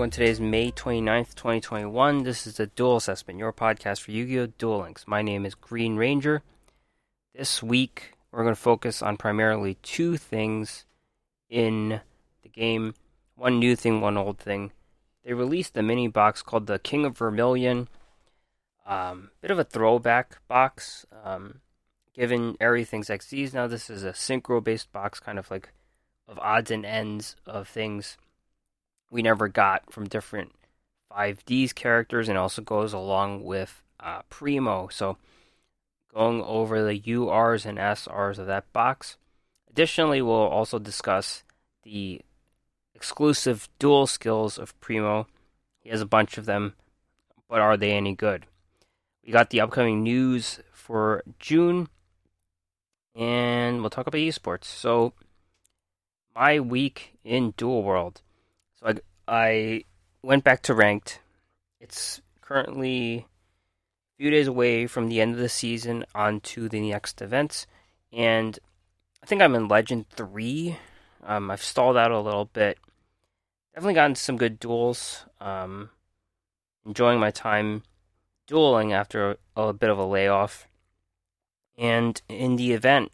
everyone. Today is May 29th, 2021. This is the Duel Assessment, your podcast for Yu Gi Oh! Duel Links. My name is Green Ranger. This week, we're going to focus on primarily two things in the game one new thing, one old thing. They released a mini box called the King of Vermilion. Um, bit of a throwback box, um, given everything's Xyzs. Now, this is a synchro based box, kind of like of odds and ends of things we never got from different 5Ds characters and also goes along with uh, Primo. So going over the URs and SRs of that box. Additionally, we'll also discuss the exclusive Duel Skills of Primo. He has a bunch of them, but are they any good? We got the upcoming news for June, and we'll talk about esports. So, my week in Duel World. So I I went back to ranked. It's currently a few days away from the end of the season on to the next events, and I think I'm in Legend three. Um, I've stalled out a little bit. Definitely gotten some good duels. Um, enjoying my time dueling after a, a bit of a layoff. And in the event,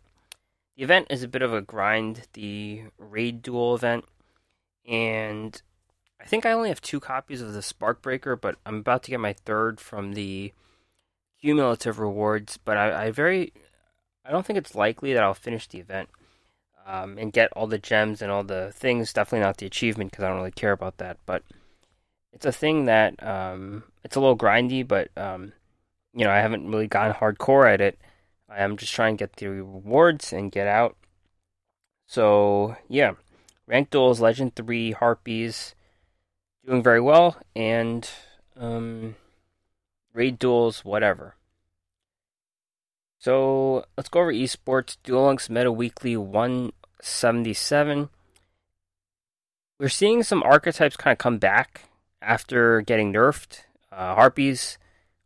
the event is a bit of a grind. The raid duel event and I think I only have two copies of the Spark Breaker, but I'm about to get my third from the cumulative rewards. But I, I very, I don't think it's likely that I'll finish the event um, and get all the gems and all the things. Definitely not the achievement because I don't really care about that. But it's a thing that um, it's a little grindy, but um, you know I haven't really gone hardcore at it. I'm just trying to get the rewards and get out. So yeah, Ranked Duels, Legend 3, Harpies, doing very well, and um, Raid Duels, whatever. So let's go over esports. Duel Links Meta Weekly 177. We're seeing some archetypes kind of come back after getting nerfed. Uh, Harpies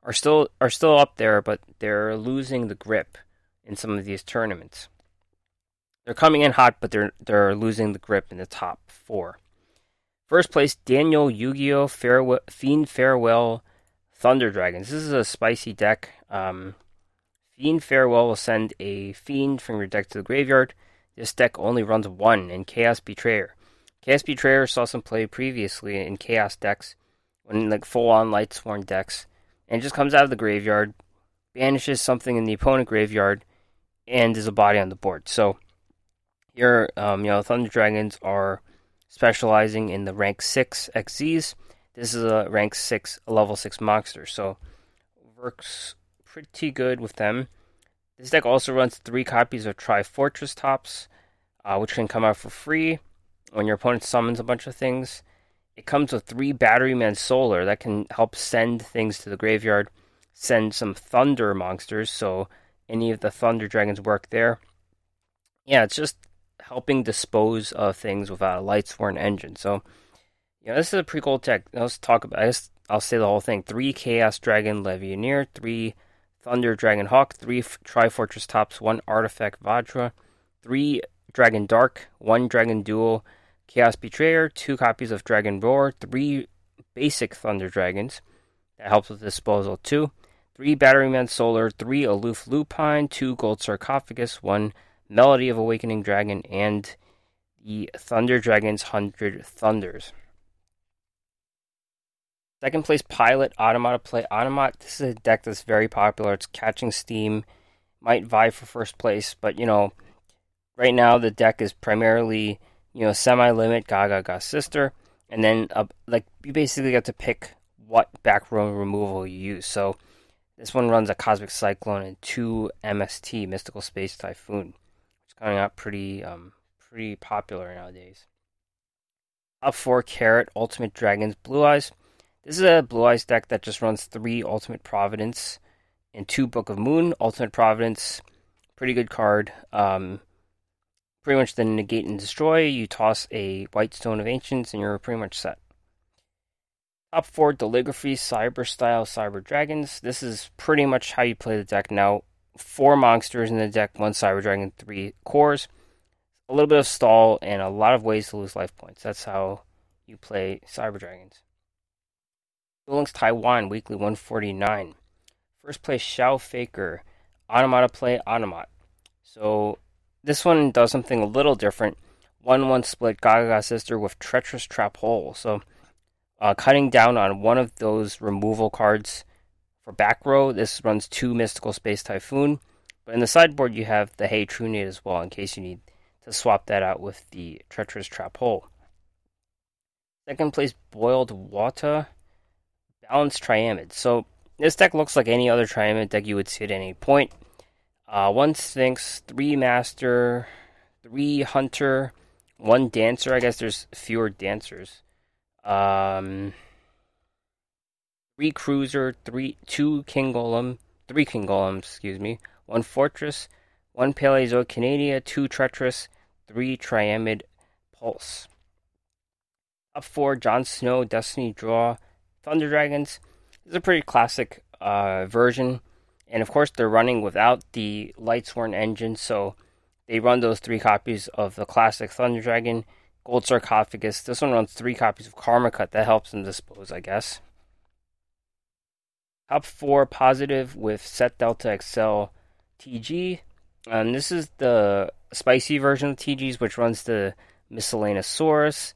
are still are still up there, but they're losing the grip in some of these tournaments. They're coming in hot, but they're they're losing the grip in the top four. First place, Daniel Yu-Gi-Oh! Farewell, Fiend Farewell Thunder Dragons. This is a spicy deck. Um, Fiend Farewell will send a Fiend from your deck to the graveyard. This deck only runs one in Chaos Betrayer. Chaos Betrayer saw some play previously in Chaos decks, when like full-on Lightsworn decks, and just comes out of the graveyard, banishes something in the opponent graveyard, and is a body on the board. So here, um, you know, Thunder Dragons are specializing in the rank 6 Xyzs. This is a rank 6, a level 6 monster, so works pretty good with them. This deck also runs three copies of Trifortressops, uh, which can come out for free when your opponent summons a bunch of things. It comes with three Batteryman Solar that can help send things to the graveyard, send some Thunder monsters, so any of the Thunder Dragons work there. Yeah, it's just helping dispose of things without a Lightsworn engine. So, you know, this is a pretty cool tech. Let's talk about. I guess I'll say the whole thing: three Chaos Dragon Levianeer, three Thunder Dragon Hawk, three Trifortressops, one Artifact Vajra, three Dragon Dark, one Dragon Duel, Chaos Betrayer, two copies of Dragon Roar, three basic Thunder Dragons. That helps with disposal too. Three Batteryman Solar, three Aloof Lupine, two Gold Sarcophagus, one Melody of Awakening Dragon, and the Thunder Dragon's Hundred Thunders. Second place, Pilot Automata Play. Automat, this is a deck that's very popular. It's catching steam. Might vie for first place, but you know, right now the deck is primarily, you know, semi limit Gagaga Sister, and then uh, like you basically get to pick what back row removal you use. So this one runs a Cosmic Cyclone and two MST Mystical Space Typhoon coming out pretty um pretty popular nowadays. Top four Carrot Ultimate Dragons Blue Eyes. This is a Blue Eyes deck that just runs three Ultimate Providence and two Book of Moon. Ultimate Providence, pretty good card. Um, pretty much the negate and destroy. You toss a White Stone of Ancients and you're pretty much set. Top four Calligraphy Cyber Style Cyber Dragons. This is pretty much how you play the deck now four monsters in the deck, one Cyber Dragon, three cores, a little bit of stall, and a lot of ways to lose life points. That's how you play Cyber Dragons. Duel Links Taiwan Weekly 149. First place Shao Faker. Automata play Automat. So this one does something a little different. 1 1 split Gaga Sister with Treacherous Trap Hole. So uh, cutting down on one of those removal cards back row. This runs two Mystical Space Typhoon. But in the sideboard, you have the Hey True Nade as well in case you need to swap that out with the Treacherous Trap Hole. Second place, Boiled Water, Balanced Triamid. So this deck looks like any other Triamid deck you would see at any point. Uh, one Sphinx, three Master, three Hunter, one Dancer. I guess there's fewer Dancers. Um, three Cruiser, three two Kingolem, three Kingolems, excuse me, one Fortress, one Paleozoic two Treacherous, three Triamid Pulse. Up four, Jon Snow, Destiny Draw, Thunder Dragons. This is a pretty classic uh, version, and of course they're running without the Lightsworn engine, so they run those three copies of the classic Thunder Dragon, Gold Sarcophagus. This one runs three copies of Karma Cut. That helps them dispose, I guess. Top four positive with Set Delta Accel TG, and this is the spicy version of TGs, which runs the Miscellaneousaurus.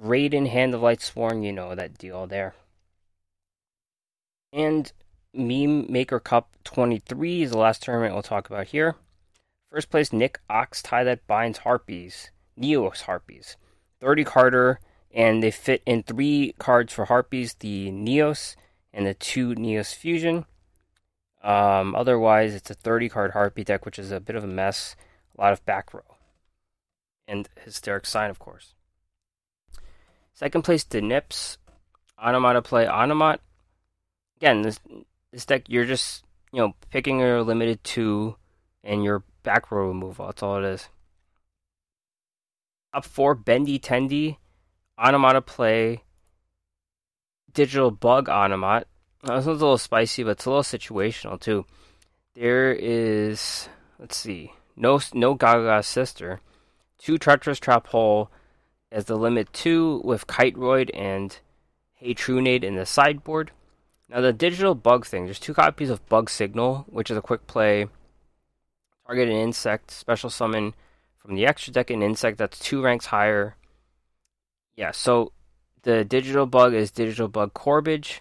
Raiden, Hand of Lightsworn, you know that deal there. And Meme Maker Cup 23 is the last tournament we'll talk about here. First place, Nick Ox tie that binds Harpies, Neos Harpies. 30 carder, and they fit in three cards for Harpies the Neos and the two Neos Fusion. Um, otherwise, it's a 30 card Harpy deck, which is a bit of a mess. A lot of back row. And Hysteric Sign, of course. Second place the Nips. Automata play Automat. Again, this this deck you're just you know picking your limited two and your back row removal. That's all it is. Up four, Bendy Tendy. Automata play Digital Bug. Now, this one's a little spicy, but it's a little situational too. There is let's see, no no Gaga sister, two Treacherous Trap Hole as the limit 2 with Kiteroid and Hey Trunade in the sideboard. Now, the digital bug thing, there's two copies of Bug Signal, which is a quick play, target an insect, special summon from the extra deck an insect that's two ranks higher. Yeah, so the digital bug is digital bug Corebage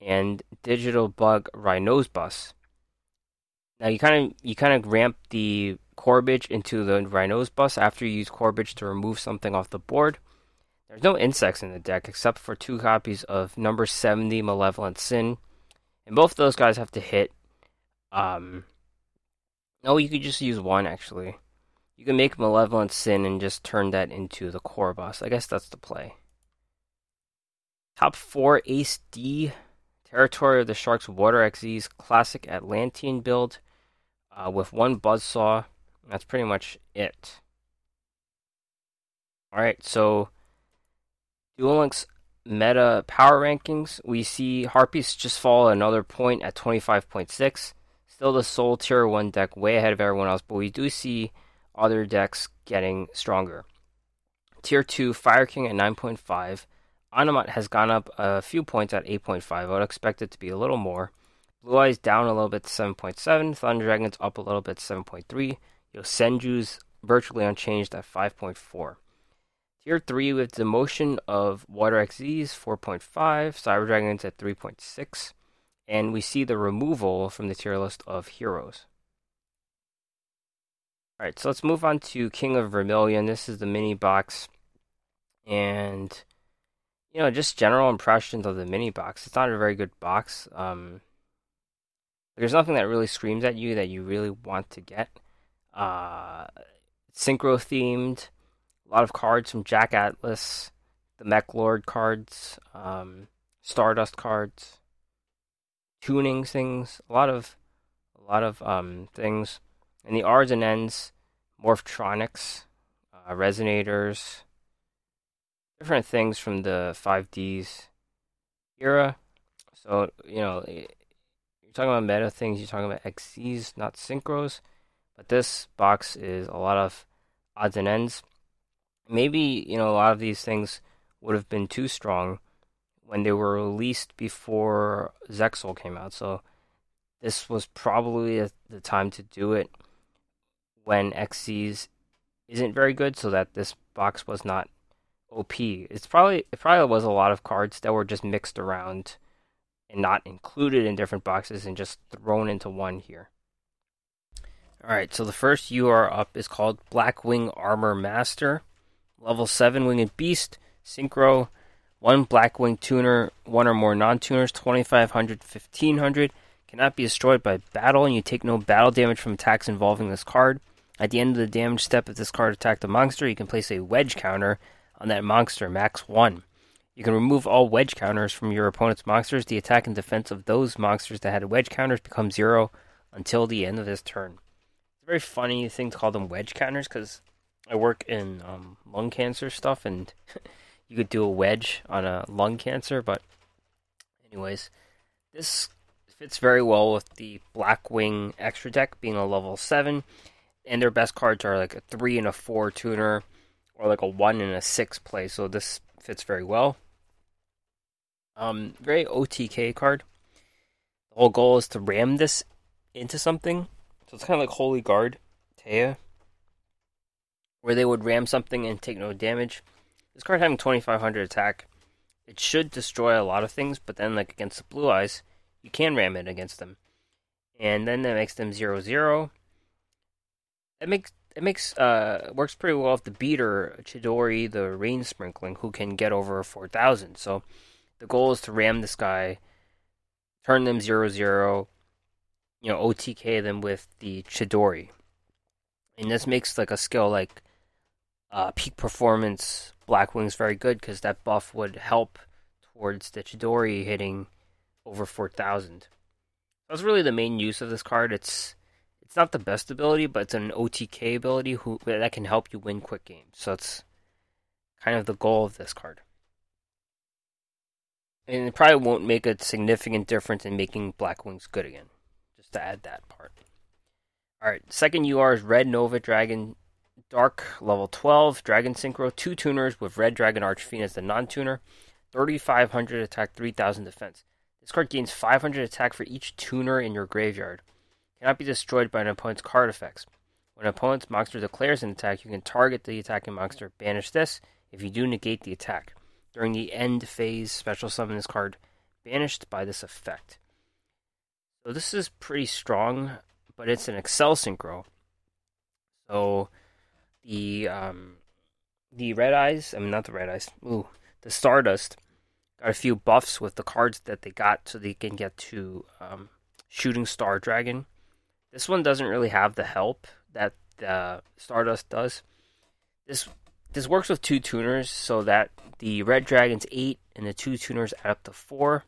and digital bug Rhinosebus. Now you kind of you kind of ramp the Corebage into the Rhinosebus after you use Corebage to remove something off the board. There's no insects in the deck except for two copies of number 70 Malevolent Sin. And both of those guys have to hit. Um, no, you could just use one actually. You can make Malevolent Sin and just turn that into the Corvus. I guess that's the play. Top 4 Ace D. Territory of the Sharks Water Xyz's classic Atlantean build uh, with one Buzzsaw that's pretty much it. Alright, so Duel Links meta power rankings, we see Harpies just fall another point at 25.6. Still the sole Tier 1 deck way ahead of everyone else, but we do see other decks getting stronger. Tier 2 Fire King at 9.5. Automat has gone up a few points at 8.5. I would expect it to be a little more. Blue Eyes down a little bit to 7.7. Thunder Dragons up a little bit to 7.3. Yosenju's virtually unchanged at 5.4. Tier 3 with demotion of Water Xyz's 4.5, Cyber Dragons at 3.6, and we see the removal from the tier list of heroes. Alright, so let's move on to King of Vermilion. This is the mini box. And, you know, just general impressions of the mini box. It's not a very good box. Um, there's nothing that really screams at you that you really want to get uh, synchro themed. A lot of cards from Jack Atlas, the Mech Lord cards, um, Stardust cards, tuning things. A lot of, a lot of um, things. And the R's and N's, Morphtronics, uh, resonators, different things from the 5Ds era. So, you know, eh, you're talking about meta things, you're talking about Xyzs, not synchros. But this box is a lot of odds and ends. Maybe, you know, a lot of these things would have been too strong when they were released before Zexal came out. So this was probably the time to do it when Xyzs isn't very good, so that this box was not OP. It's probably it probably was a lot of cards that were just mixed around and not included in different boxes and just thrown into one here. Alright, so the first UR up is called Blackwing Armor Master. Level 7 Winged Beast, Synchro, 1 Blackwing Tuner, 1 or more non tuners, 2500, 1500. Cannot be destroyed by battle, and you take no battle damage from attacks involving this card. At the end of the damage step, if this card attacked a monster, you can place a wedge counter on that monster, max 1. You can remove all wedge counters from your opponent's monsters. The attack and defense of those monsters that had wedge counters become 0 until the end of this turn It's a very funny thing to call them wedge counters because I work in um, lung cancer stuff, and you could do a wedge on a lung cancer. But, anyways, this fits very well with the Blackwing extra deck being a level seven, and their best cards are like a three and a four tuner, or like a one and a six play. So this fits very well. Um, very OTK card. The whole goal is to ram this into something so it's kind of like Holy Guard, Taya, where they would ram something and take no damage. This card having 2500 attack, it should destroy a lot of things, but then, like against the Blue Eyes, you can ram it against them. And then that makes them 0 0. It makes it makes uh works pretty well with the beater Chidori, the rain sprinkling, who can get over four thousand. So the goal is to ram this guy, turn them 0 0, you know, OTK them with the Chidori. And this makes like a skill like uh, peak performance Blackwing's very good because that buff would help towards the Chidori hitting over 4,000. That's really the main use of this card. It's it's not the best ability, but it's an OTK ability who that can help you win quick games. So it's kind of the goal of this card. And it probably won't make a significant difference in making Black Wings good again Just to add that part. Alright, second UR is Red Nova Dragon Dark level 12, Dragon Synchro, two tuners with Red Dragon Archfiend as the non tuner, 3500 attack, 3000 defense. This card gains 500 attack for each tuner in your graveyard. Cannot be destroyed by an opponent's card effects. When an opponent's monster declares an attack, you can target the attacking monster, banish this. If you do, negate the attack. During the end phase, special summon this card, banished by this effect. So this is pretty strong, but it's an Accel synchro. So the um, the red eyes, I mean not the red eyes, ooh, the Stardust got a few buffs with the cards that they got so they can get to um, Shooting Star Dragon. This one doesn't really have the help that the Stardust does. This this works with two tuners so that the red dragon's eight and the two tuners add up to four.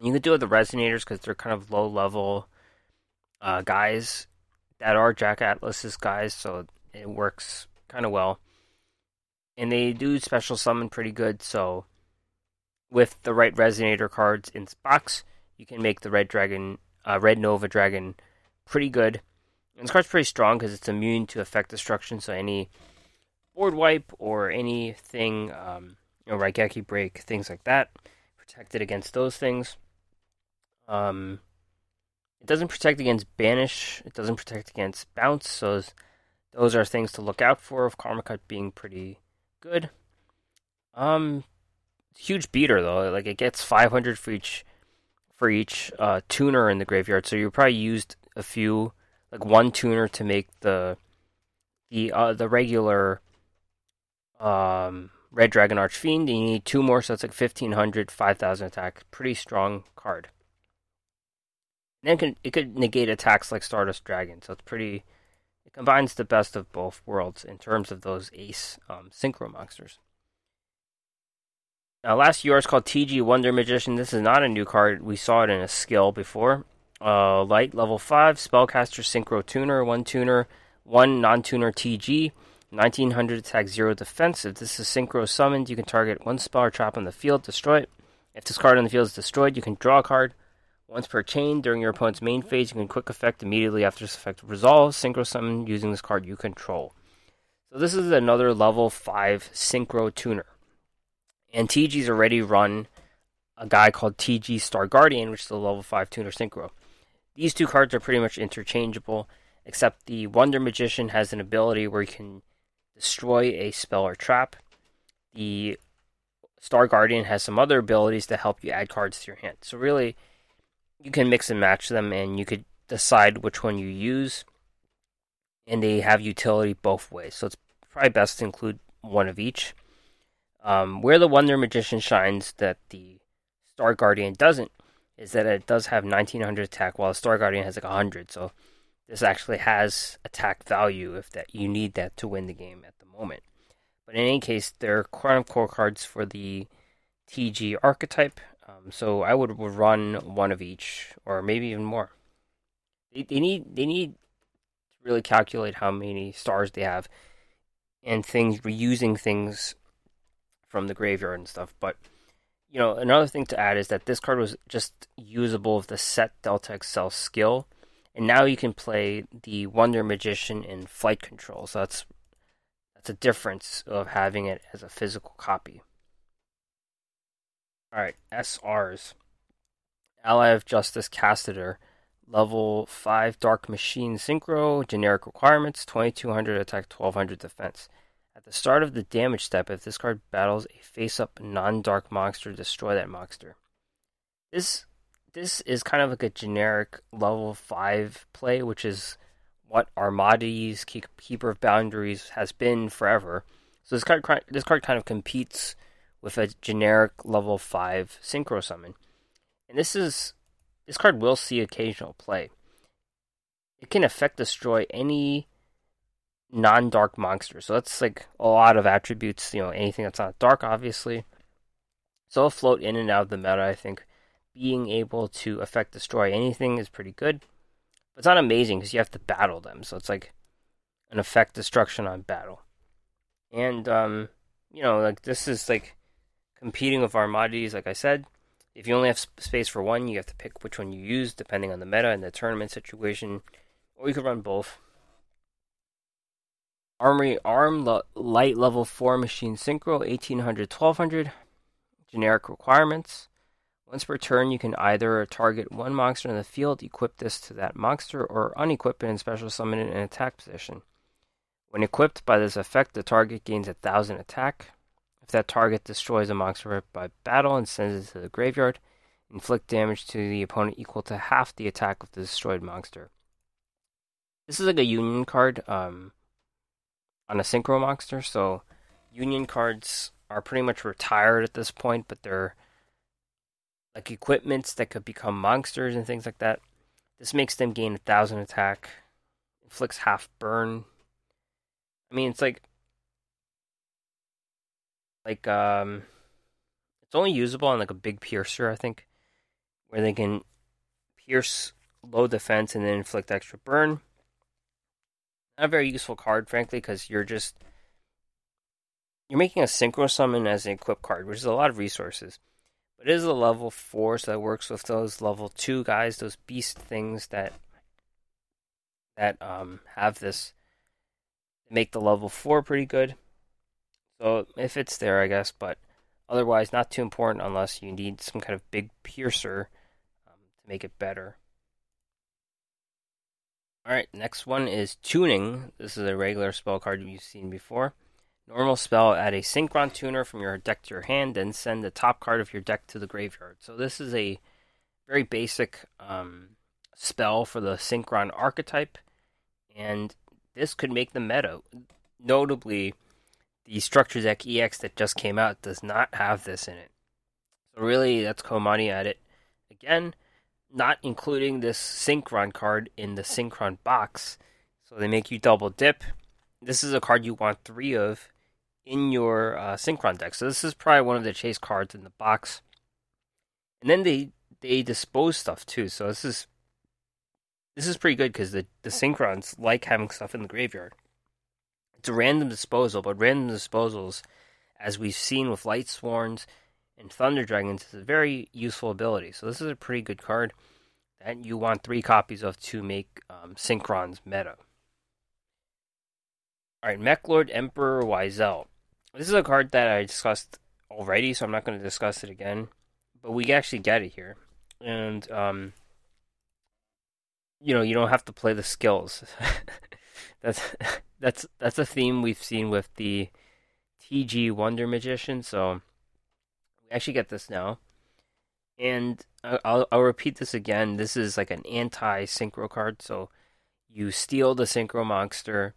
You can do it with the resonators because they're kind of low level uh, guys that are Jack Atlas's guys, so it works kind of well. And they do special summon pretty good, so with the right resonator cards in this box, you can make the red dragon, uh, red Nova dragon, pretty good. And this card's pretty strong because it's immune to effect destruction, so any board wipe or anything, um, you know, Raigeki break, things like that, protected against those things. Um, it doesn't protect against banish. It doesn't protect against bounce. So those are things to look out for. Of Karma Cut being pretty good. Um, huge beater though. Like it gets 500 for each for each uh, tuner in the graveyard. So you probably used a few, like one tuner to make the the uh, the regular um, Red Dragon Archfiend. You need two more, so it's like 1500, 5000 attack. Pretty strong card. And then it, can, it could negate attacks like Stardust Dragon, so it's pretty. It combines the best of both worlds in terms of those ace um, synchro monsters. Now, last UR is called TG Wonder Magician. This is not a new card. We saw it in a skill before. Uh, light level 5, Spellcaster Synchro Tuner, 1 tuner, 1 non tuner TG, 1900 attack, 0 defense. If this is synchro summoned, you can target one spell or trap on the field, destroy it. If this card on the field is destroyed, you can draw a card. Once per chain, during your opponent's main phase, you can quick effect immediately after this effect resolves, synchro summon using this card you control. So this is another level 5 synchro tuner. And TG's already run a guy called TG Star Guardian, which is a level 5 tuner synchro. These two cards are pretty much interchangeable, except the Wonder Magician has an ability where you can destroy a spell or trap. The Star Guardian has some other abilities to help you add cards to your hand. So really, you can mix and match them, and you could decide which one you use. And they have utility both ways, so it's probably best to include one of each. Um, where the Wonder Magician shines that the Star Guardian doesn't is that it does have 1900 attack, while Star Guardian has like 100. So this actually has attack value if that you need that to win the game at the moment. But in any case, they're Crown Core cards for the TG archetype. Um, so I would, would run one of each, or maybe even more. They, they need they need to really calculate how many stars they have, and things reusing things from the graveyard and stuff. But you know, another thing to add is that this card was just usable with the set Delta Accel skill, and now you can play the Wonder Magician in flight control. So that's that's a difference of having it as a physical copy. All right, SRs. Ally of Justice Catastor, level 5 Dark Machine Synchro, generic requirements 2200 attack, 1200 defense. At the start of the damage step, if this card battles a face up non dark monster, destroy that monster. This this is kind of like a generic level 5 play, which is what Armades Keeper of Boundaries has been forever. So this card this card kind of competes with a generic level 5 synchro summon. And this is this card will see occasional play. It can affect destroy any non-dark monster. So that's like a lot of attributes, you know, anything that's not dark obviously. So float in and out of the meta, I think. Being able to affect destroy anything is pretty good. But it's not amazing because you have to battle them. So it's like an effect destruction on battle. And um, you know, like this is like competing with Armades, like I said. If you only have space for one, you have to pick which one you use depending on the meta and the tournament situation, or you could run both. Armory Arm Light Level 4 Machine Synchro 1800 1200. Generic requirements. Once per turn, you can either target one monster in the field, equip this to that monster, or unequip it and special summon it in attack position. When equipped by this effect, the target gains a thousand attack. If that target destroys a monster by battle and sends it to the graveyard, inflict damage to the opponent equal to half the attack of the destroyed monster. This is like a union card. Um, on a synchro monster. So union cards are pretty much retired at this point, but they're like equipments that could become monsters and things like that. This makes them gain a thousand attack, inflicts half burn. I mean, it's like like um, it's only usable on like a big piercer, I think, where they can pierce low defense and then inflict extra burn. Not a very useful card, frankly, because you're just you're making a synchro summon as an equip card, which is a lot of resources. But it is a level four, so that works with those level two guys, those beast things that that um have this make the level four pretty good. So if it's there, I guess, but otherwise not too important unless you need some kind of big piercer um, to make it better. Alright, next one is Tuning. This is a regular spell card you've seen before. Normal spell, add a Synchron Tuner from your deck to your hand, then send the top card of your deck to the graveyard. So this is a very basic um, spell for the Synchron archetype, and this could make the meta. Notably, the Structure Deck EX that just came out does not have this in it. So really, that's Konami at it. Again, not including this Synchron card in the Synchron box. So they make you double dip. This is a card you want three of in your uh, Synchron deck. So this is probably one of the chase cards in the box. And then they they dispose stuff too. So this is this is pretty good because the the Synchrons like having stuff in the graveyard. It's a random disposal, but random disposals, as we've seen with Light Sworns and Thunder Dragons is a very useful ability. So this is a pretty good card that you want three copies of to make um, Synchron's meta. Alright, Mech Lord Emperor Wisel. This is a card that I discussed already, so I'm not going to discuss it again. But we actually get it here, and um, you know, you don't have to play the skills. that's that's that's a theme we've seen with the TG Wonder Magician. So actually get this now, and I'll I'll repeat this again. This is like an anti synchro card. So you steal the synchro monster,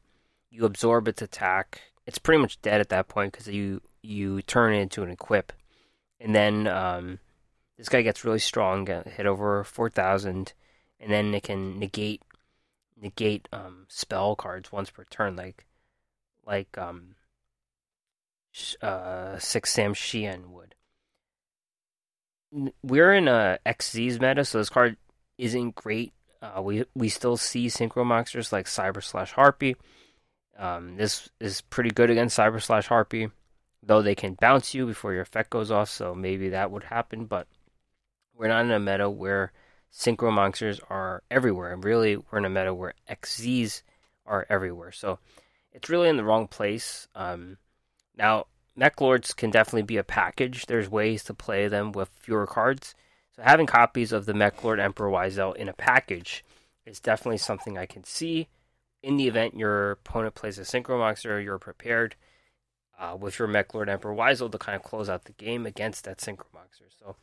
you absorb its attack. It's pretty much dead at that point because you you turn it into an equip, and then um, this guy gets really strong, hit over four thousand, and then it can negate negate um, spell cards once per turn, like like um, uh, six Sam Xian would. We're in a Xyz's meta, so this card isn't great. Uh, we we still see synchro monsters like Cyber Slash Harpy. Um, this is pretty good against Cyber Slash Harpy, though they can bounce you before your effect goes off. So maybe that would happen, but we're not in a meta where synchro monsters are everywhere. And really, we're in a meta where Xyzs are everywhere. So it's really in the wrong place. Um, now, Mech Lords can definitely be a package. There's ways to play them with fewer cards. So having copies of the Mechlord Emperor Wisel in a package is definitely something I can see. In the event your opponent plays a Synchro Monster, you're prepared uh, with your Mechlord Emperor Wisel to kind of close out the game against that Synchro Monster. So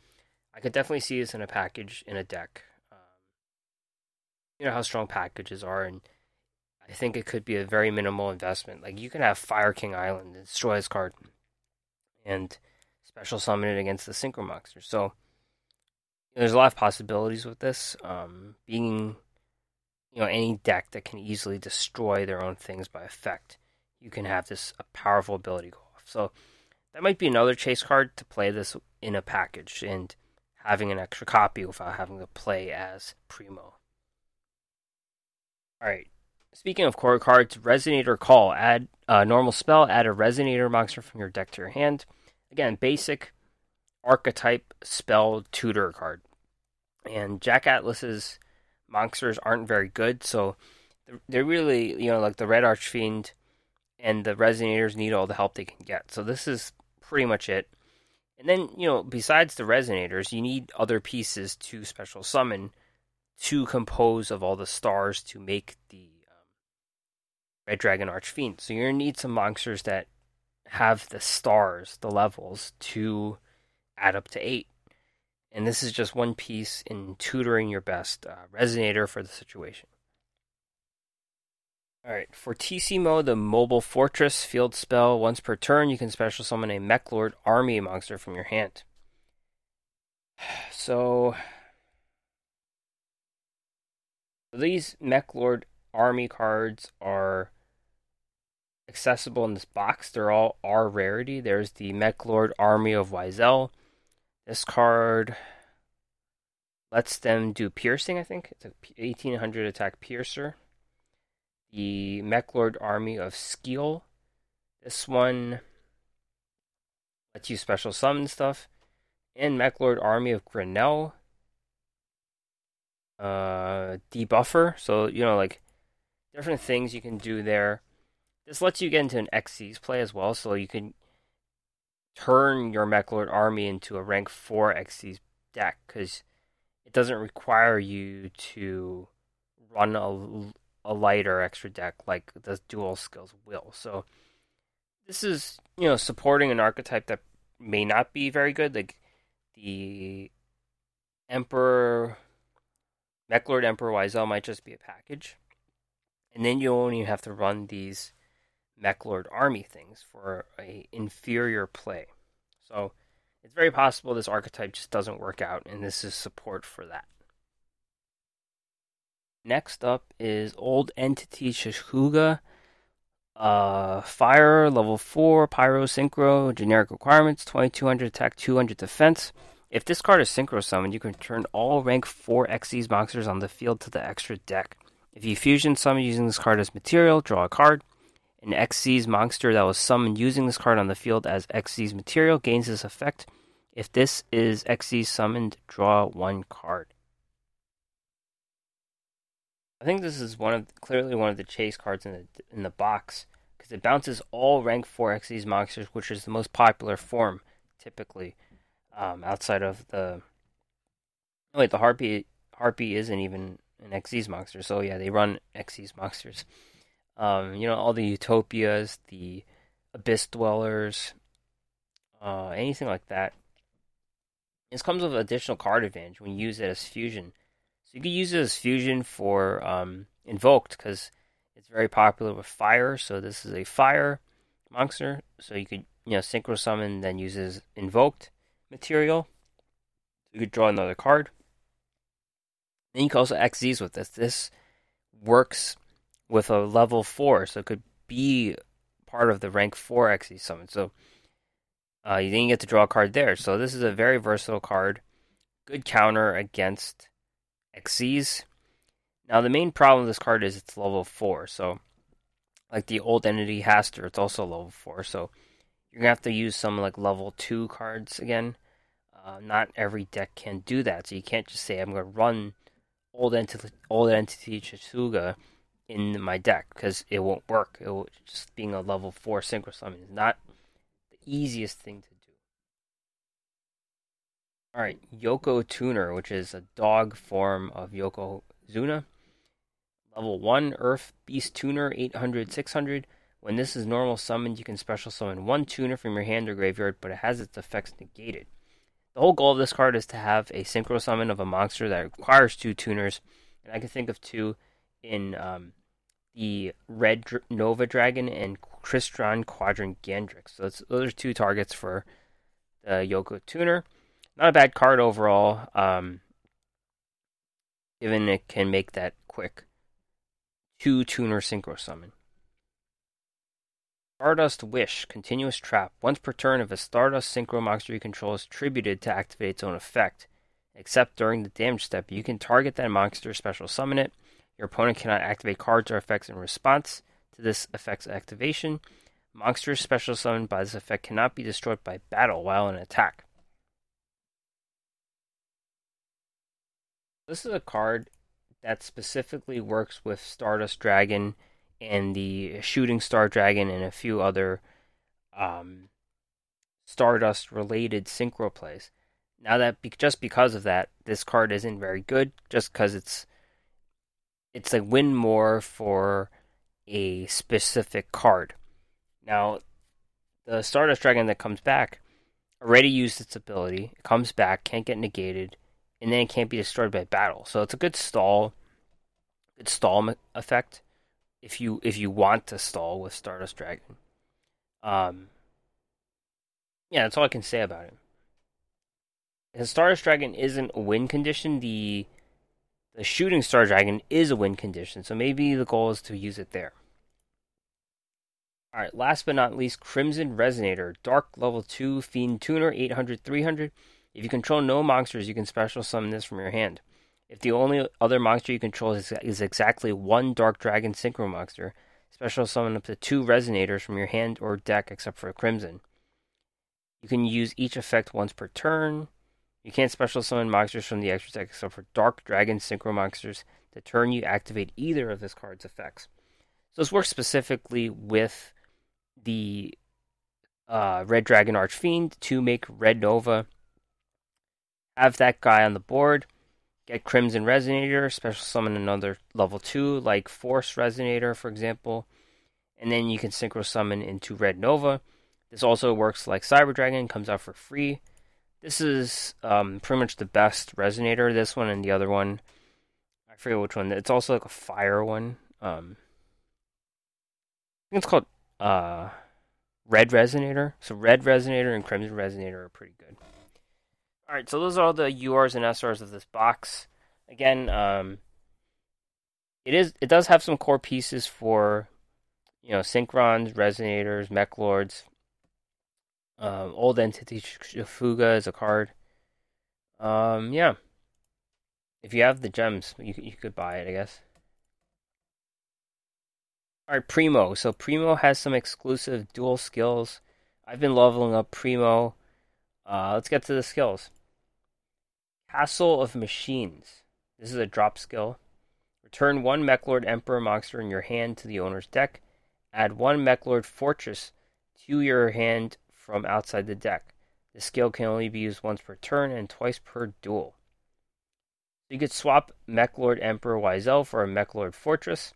I could definitely see this in a package in a deck. Um, you know how strong packages are, and I think it could be a very minimal investment. Like you can have Fire King Island and destroy his card, and special summon it against the Synchro Monster. So there's a lot of possibilities with this. Um, being you know any deck that can easily destroy their own things by effect, you can have this a powerful ability go off. So that might be another chase card to play this in a package and having an extra copy without having to play as Primo. Alright, speaking of core cards, Resonator Call. Add a normal spell, add a Resonator monster from your deck to your hand. Again, basic archetype spell tutor card. And Jack Atlas's monsters aren't very good, so they're really, you know, like the Red Archfiend and the Resonators need all the help they can get. So this is pretty much it. And then, you know, besides the resonators, you need other pieces to special summon to compose of all the stars to make the Red Dragon Archfiend. So you're to need some monsters that have the stars, the levels, to add up to eight. And this is just one piece in tutoring your best uh, resonator for the situation. Alright, for TC mode, the Mobile Fortress field spell, once per turn, you can special summon a Mech Lord army monster from your hand. So, these Mech Lord army cards are accessible in this box. They're all R rarity. There's the Mech Lord Army of Wisel. This card lets them do piercing, I think. It's a 1800 attack piercer the Mechlord army of Skiel. This one lets you special summon stuff. And Mechlord army of Grinnell. Uh, debuffer. So, you know, like different things you can do there. This lets you get into an Xyz play as well, so you can turn your Mechlord army into a rank 4 Xyz deck, because it doesn't require you to run a a lighter extra deck like the Duel Skills will. So this is, you know, supporting an archetype that may not be very good. Like the Emperor Mechlord Emperor Wisel might just be a package. And then you only have to run these Mechlord army things for a inferior play. So it's very possible this archetype just doesn't work out, and this is support for that. Next up is Old Entity Cthugua. Uh, fire, level 4, Pyro, Synchro, generic requirements 2200 attack, 200 defense. If this card is Synchro summoned, you can turn all rank 4 Xyz monsters on the field to the extra deck. If you fusion summon using this card as material, draw a card. An Xyz monster that was summoned using this card on the field as Xyz material gains this effect. If this is Xyz summoned, draw one card. I think this is one of clearly one of the chase cards in the in the box because it bounces all rank 4 Xyz monsters, which is the most popular form typically. Um, outside of the oh, wait, the harpy harpy isn't even an Xyz monster. So yeah, they run Xyz monsters. Um, you know all the utopias, the abyss dwellers, uh, anything like that. This comes with additional card advantage when you use it as fusion. So you can use it as fusion for um, invoked because it's very popular with fire. So this is a fire monster. So you could you know synchro summon then uses invoked material. You could draw another card. Then you can also Xyz with this. This works with a level four, so it could be part of the rank four Xyz summon. So uh, you didn't get to draw a card there. So this is a very versatile card. Good counter against Xyz. Now the main problem with this card is it's level four. So like the old entity Hastur, it's also level four. So you're gonna have to use some like level two cards again. Uh, not every deck can do that, so you can't just say I'm gonna run old entity old entity Cthugua in my deck because it won't work. It will just being a level four synchro summon is not the easiest thing to do. All right, Yoko Tuner, which is a dog form of Yokozuna. Level 1 Earth Beast Tuner 800 600. When this is normal summoned, you can special summon one tuner from your hand or graveyard, but it has its effects negated. The whole goal of this card is to have a synchro summon of a monster that requires two tuners, and I can think of two in um, the Red Dr- Nova Dragon and Crystron Quadrant Gandrix. So those are two targets for the Yoko Tuner. Not a bad card overall, um, given it can make that quick two tuner synchro summon. Stardust Wish, Continuous Trap. Once per turn, if a Stardust Synchro monster you control is tributed to activate its own effect, except during the damage step, you can target that monster, special summon it. Your opponent cannot activate cards or effects in response to this effect's activation. Monsters special summoned by this effect cannot be destroyed by battle while in attack. This is a card that specifically works with Stardust Dragon and the Shooting Star Dragon and a few other um, Stardust related synchro plays. Now that be- just because of that, this card isn't very good. Just because it's it's a win more for a specific card. Now, the Stardust Dragon that comes back already used its ability. It comes back, can't get negated, and then it can't be destroyed by battle. So it's a good stall, good stall effect if you if you want to stall with Stardust Dragon. Um, yeah, that's all I can say about it. The Stardust Dragon isn't a win condition. The the Shooting Star Dragon is a win condition, so maybe the goal is to use it there. Alright, last but not least, Crimson Resonator. Dark level 2 Fiend Tuner, 800 300. If you control no monsters, you can special summon this from your hand. If the only other monster you control is, is exactly one Dark Dragon Synchro monster, special summon up to two Resonators from your hand or deck except for Crimson. You can use each effect once per turn. You can't special summon monsters from the extra deck except for Dark Dragon Synchro monsters. The turn you activate either of this card's effects. So this works specifically with the uh, Red Dragon Archfiend to make Red Nova. Have that guy on the board Get Crimson Resonator, special summon another level 2, like Force Resonator, for example. And then you can synchro summon into Red Nova. This also works like Cyber Dragon, comes out for free. This is um, pretty much the best Resonator, this one and the other one. I forget which one. It's also like a fire one. Um, I think it's called uh, Red Resonator. So Red Resonator and Crimson Resonator are pretty good. All right, so those are all the URs and SRs of this box. Again, um, it is it does have some core pieces for you know synchrons, resonators, mech lords. Um, old entity Fuga is a card. Um, yeah. If you have the gems, you you could buy it, I guess. All right, Primo. So Primo has some exclusive Duel Skills. I've been leveling up Primo. Uh, let's get to the skills. Castle of Machines. This is a drop skill. Return one Mechlord Emperor monster in your hand to the owner's deck. Add one Mechlord Fortress to your hand from outside the deck. The skill can only be used once per turn and twice per duel. You could swap Mechlord Emperor Wisel for a Mechlord Fortress.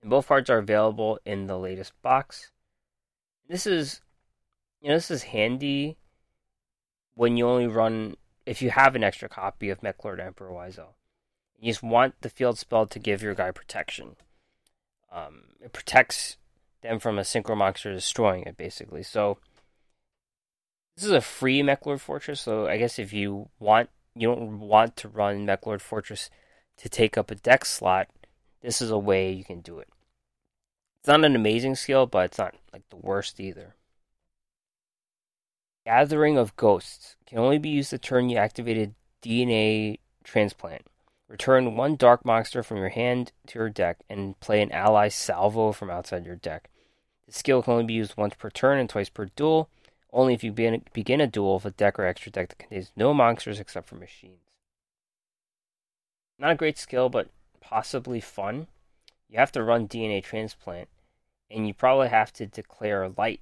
And both parts are available in the latest box. This is, you know, this is handy when you only run if you have an extra copy of Mechlord Emperor Wisel. You just want the field spell to give your guy protection. Um, it protects them from a synchro monster destroying it, basically. So this is a free Mechlord Fortress. So I guess if you want, you don't want to run Mechlord Fortress to take up a deck slot, this is a way you can do it. It's not an amazing skill, but it's not like the worst either. Gathering of Ghosts can only be used to turn you activated DNA transplant. Return one dark monster from your hand to your deck and play an ally salvo from outside your deck. The skill can only be used once per turn and twice per duel, only if you begin a duel with a deck or extra deck that contains no monsters except for machines. Not a great skill, but possibly fun. You have to run DNA transplant, and you probably have to declare light.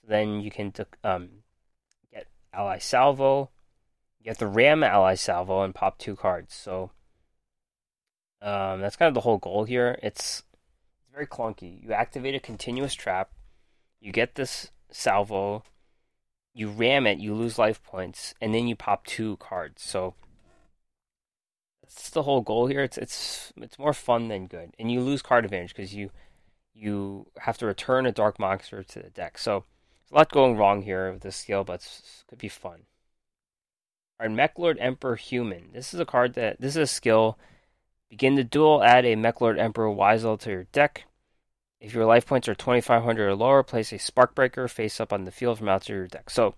So then you can um, get ally salvo. You have to ram ally salvo and pop two cards. So um, that's kind of the whole goal here. It's it's very clunky. You activate a continuous trap, you get this salvo, you ram it, you lose life points, and then you pop two cards. So that's the whole goal here. It's it's it's more fun than good, and you lose card advantage because you you have to return a dark monster to the deck. So there's a lot going wrong here with this skill, but it could be fun. Our Mechlord Emperor Human. This is a card that this is a skill Begin the duel, add a Mechlord Emperor Wisel to your deck. If your life points are 2500 or lower, place a Sparkbreaker face up on the field from outside your deck. So,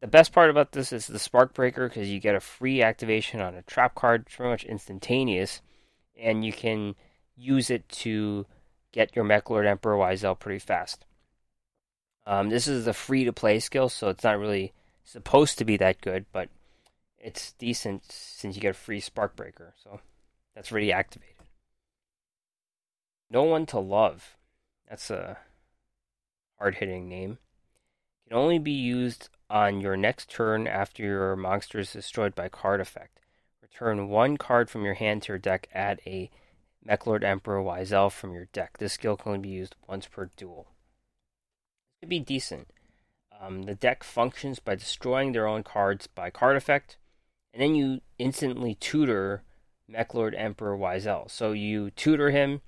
the best part about this is the Sparkbreaker because you get a free activation on a trap card, it's pretty much instantaneous, and you can use it to get your Mechlord Emperor Wisel pretty fast. Um, this is a free to play skill, so it's not really supposed to be that good, but it's decent since you get a free Sparkbreaker. So that's already activated. No One to Love. That's a hard hitting name. Can only be used on your next turn after your monster is destroyed by card effect. Return one card from your hand to your deck, add a Mechlord Emperor Wisel from your deck. This skill can only be used once per duel. It could be decent. Um, the deck functions by destroying their own cards by card effect, and then you instantly tutor Mechlord Emperor Wisel. So you tutor him,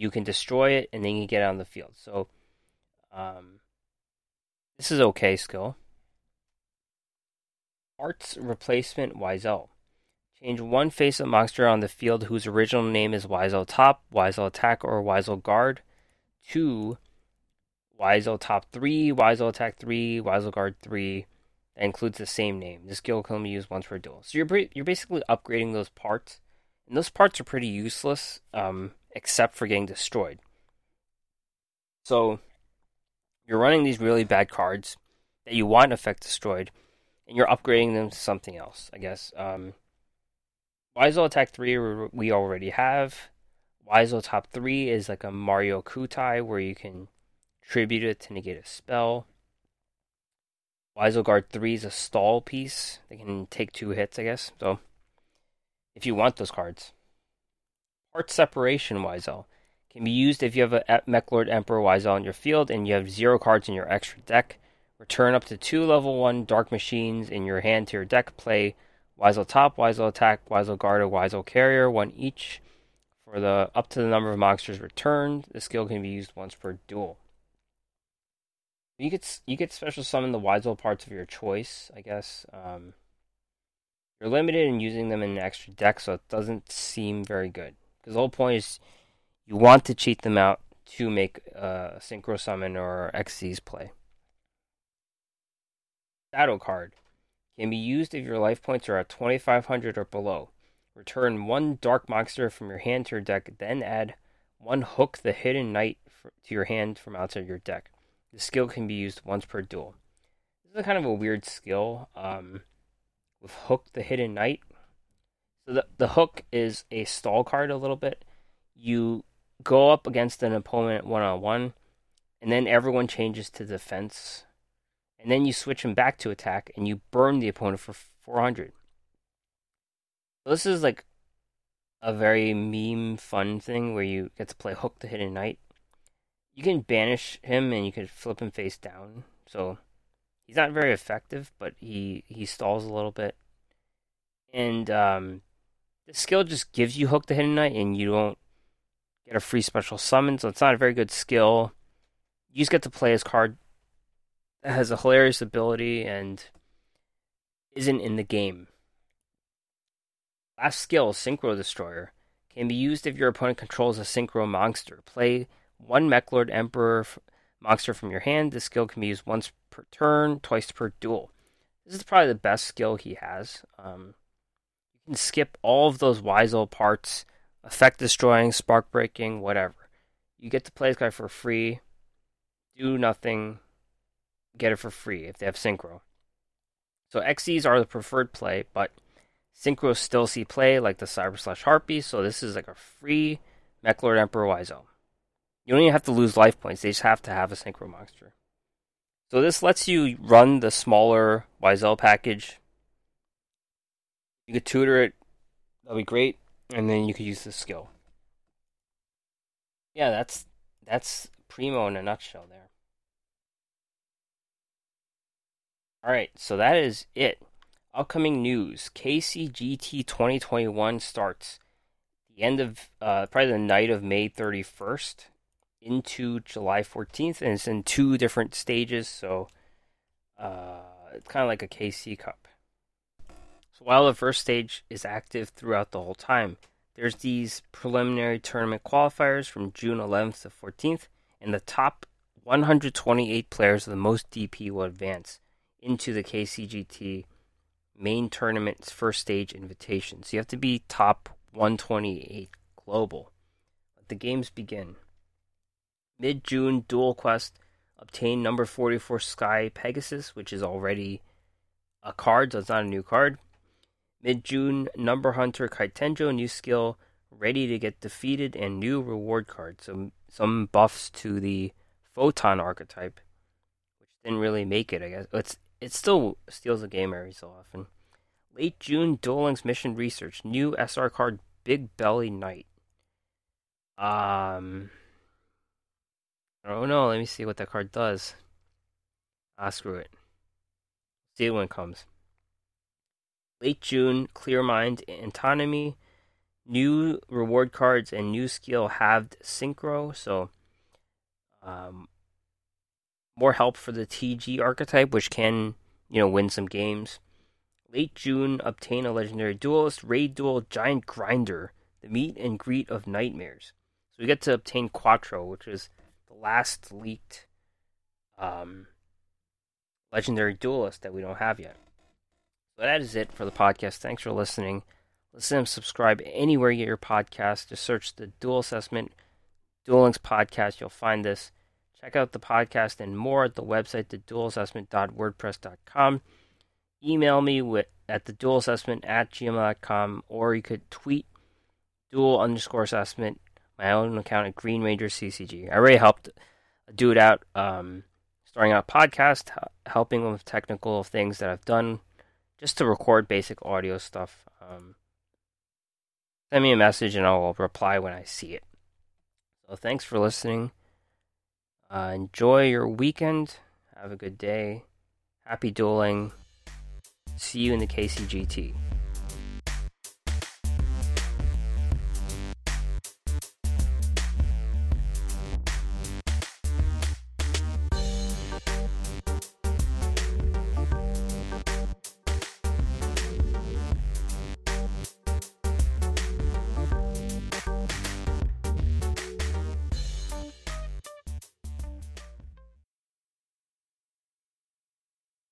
you can destroy it, and then you get on the field. So um, this is okay skill. Arts Replacement Wisel. Change one face of monster on the field whose original name is Wisel Top, Wisel Attack, or Wisel Guard to Wisel Top 3, Wisel Attack 3, Wisel Guard 3, that includes the same name. This skill can be used once per duel. So you're you're basically upgrading those parts, and those parts are pretty useless, um, except for getting destroyed. So you're running these really bad cards that you want effect destroyed, and you're upgrading them to something else. I guess. Um, Wisel Attack Three we already have. Wisel Top Three is like a Mario Kutai where you can tribute it to negate a spell. Wisel Guard 3 is a stall piece. They can take two hits, I guess. So, if you want those cards. Part Separation Wisel can be used if you have a Mechlord Emperor Wisel in your field and you have zero cards in your extra deck. Return up to two level 1 Dark Machines in your hand to your deck. Play Wisel Top, Wisel Attack, Wisel Guard, or Wisel Carrier, one each. For the up to the number of monsters returned, the skill can be used once per duel. You get you get special summon the Wisel parts of your choice, I guess. Um, you're limited in using them in an extra deck, so it doesn't seem very good. Because the whole point is you want to cheat them out to make uh, Synchro Summon or Xyz play. Shadow card can be used if your life points are at 2500 or below. Return one Dark Monster from your hand to your deck, then add one Hook the Hidden Knight to your hand from outside your deck. The skill can be used once per duel. This is a kind of a weird skill um, with Hook the Hidden Knight. So the, the Hook is a stall card a little bit. You go up against an opponent one on one, and then everyone changes to defense. and then you switch them back to attack, and you burn the opponent for 400. So this is like a very meme fun thing where you get to play Hook the Hidden Knight. You can banish him and you can flip him face down. So he's not very effective, but he he stalls a little bit. And um, the skill just gives you Hook the Hidden Knight, and you don't get a free special summon. So it's not a very good skill. You just get to play his card that has a hilarious ability and isn't in the game. Last skill, Synchro Destroyer, can be used if your opponent controls a Synchro monster. Play one Mechlord Emperor monster from your hand. This skill can be used once per turn, twice per duel. This is probably the best skill he has. Um, can skip all of those Wisel parts, effect destroying, spark breaking, whatever. You get to play this guy for free, do nothing, get it for free if they have Synchro. So Xyzs are the preferred play, but Synchro still see play like the Cyber Slash Harpy, so this is like a free Mechlord Emperor Wisel. You don't even have to lose life points, they just have to have a Synchro monster. So this lets you run the smaller Wisel package. You could tutor it, That'd be great, and then you could use the skill. Yeah, that's that's Primo in a nutshell there. Alright, so that is it. Upcoming news KCGT 2021 starts the end of uh, probably the night of May 31st into July 14th, and it's in two different stages, so uh, it's kind of like a KC Cup. So while the first stage is active throughout the whole time, there's these preliminary tournament qualifiers from June 11th to 14th, and the top 128 players of the most DP will advance into the KCGT main tournament's first stage invitation. So you have to be top 128 global. Let the games begin. Mid June, Duel Quest obtained number 44 Sky Pegasus, which is already a card, so it's not a new card. Mid June, Number Hunter Kite Tenjo, new skill, ready to get defeated, and new reward card. So some buffs to the Photon archetype, which didn't really make it, I guess. It's it still steals the game every so often. Late June, Duel Links Mission Research. New SR card, Big Belly Knight. Um. Oh no, let me see what that card does. Ah, screw it. See it when it comes. Late June, Clear Mind, Autonomy. New reward cards and new skill halved synchro. So, um, more help for the TG archetype, which can, you know, win some games. Late June, obtain a legendary duelist, raid duel, giant grinder, the meet and greet of nightmares. So we get to obtain Quattro, which is the last leaked um, legendary duelist that we don't have yet. So that is it for the podcast. Thanks for listening. Listen and subscribe anywhere you get your podcast. Just search the Duel Assessment Duel Links podcast. You'll find this. Check out the podcast and more at the website, theduelassessment.wordpress.com. Email me with, at the duel at gmail.com or you could tweet duel underscore assessment, my own account at Green Ranger CCG. I already helped a dude out um, starting out a podcast, helping with technical things that I've done just to record basic audio stuff. Um, send me a message and I'll reply when I see it. So thanks for listening. Uh, enjoy your weekend. Have a good day. Happy dueling. See you in the KCGT.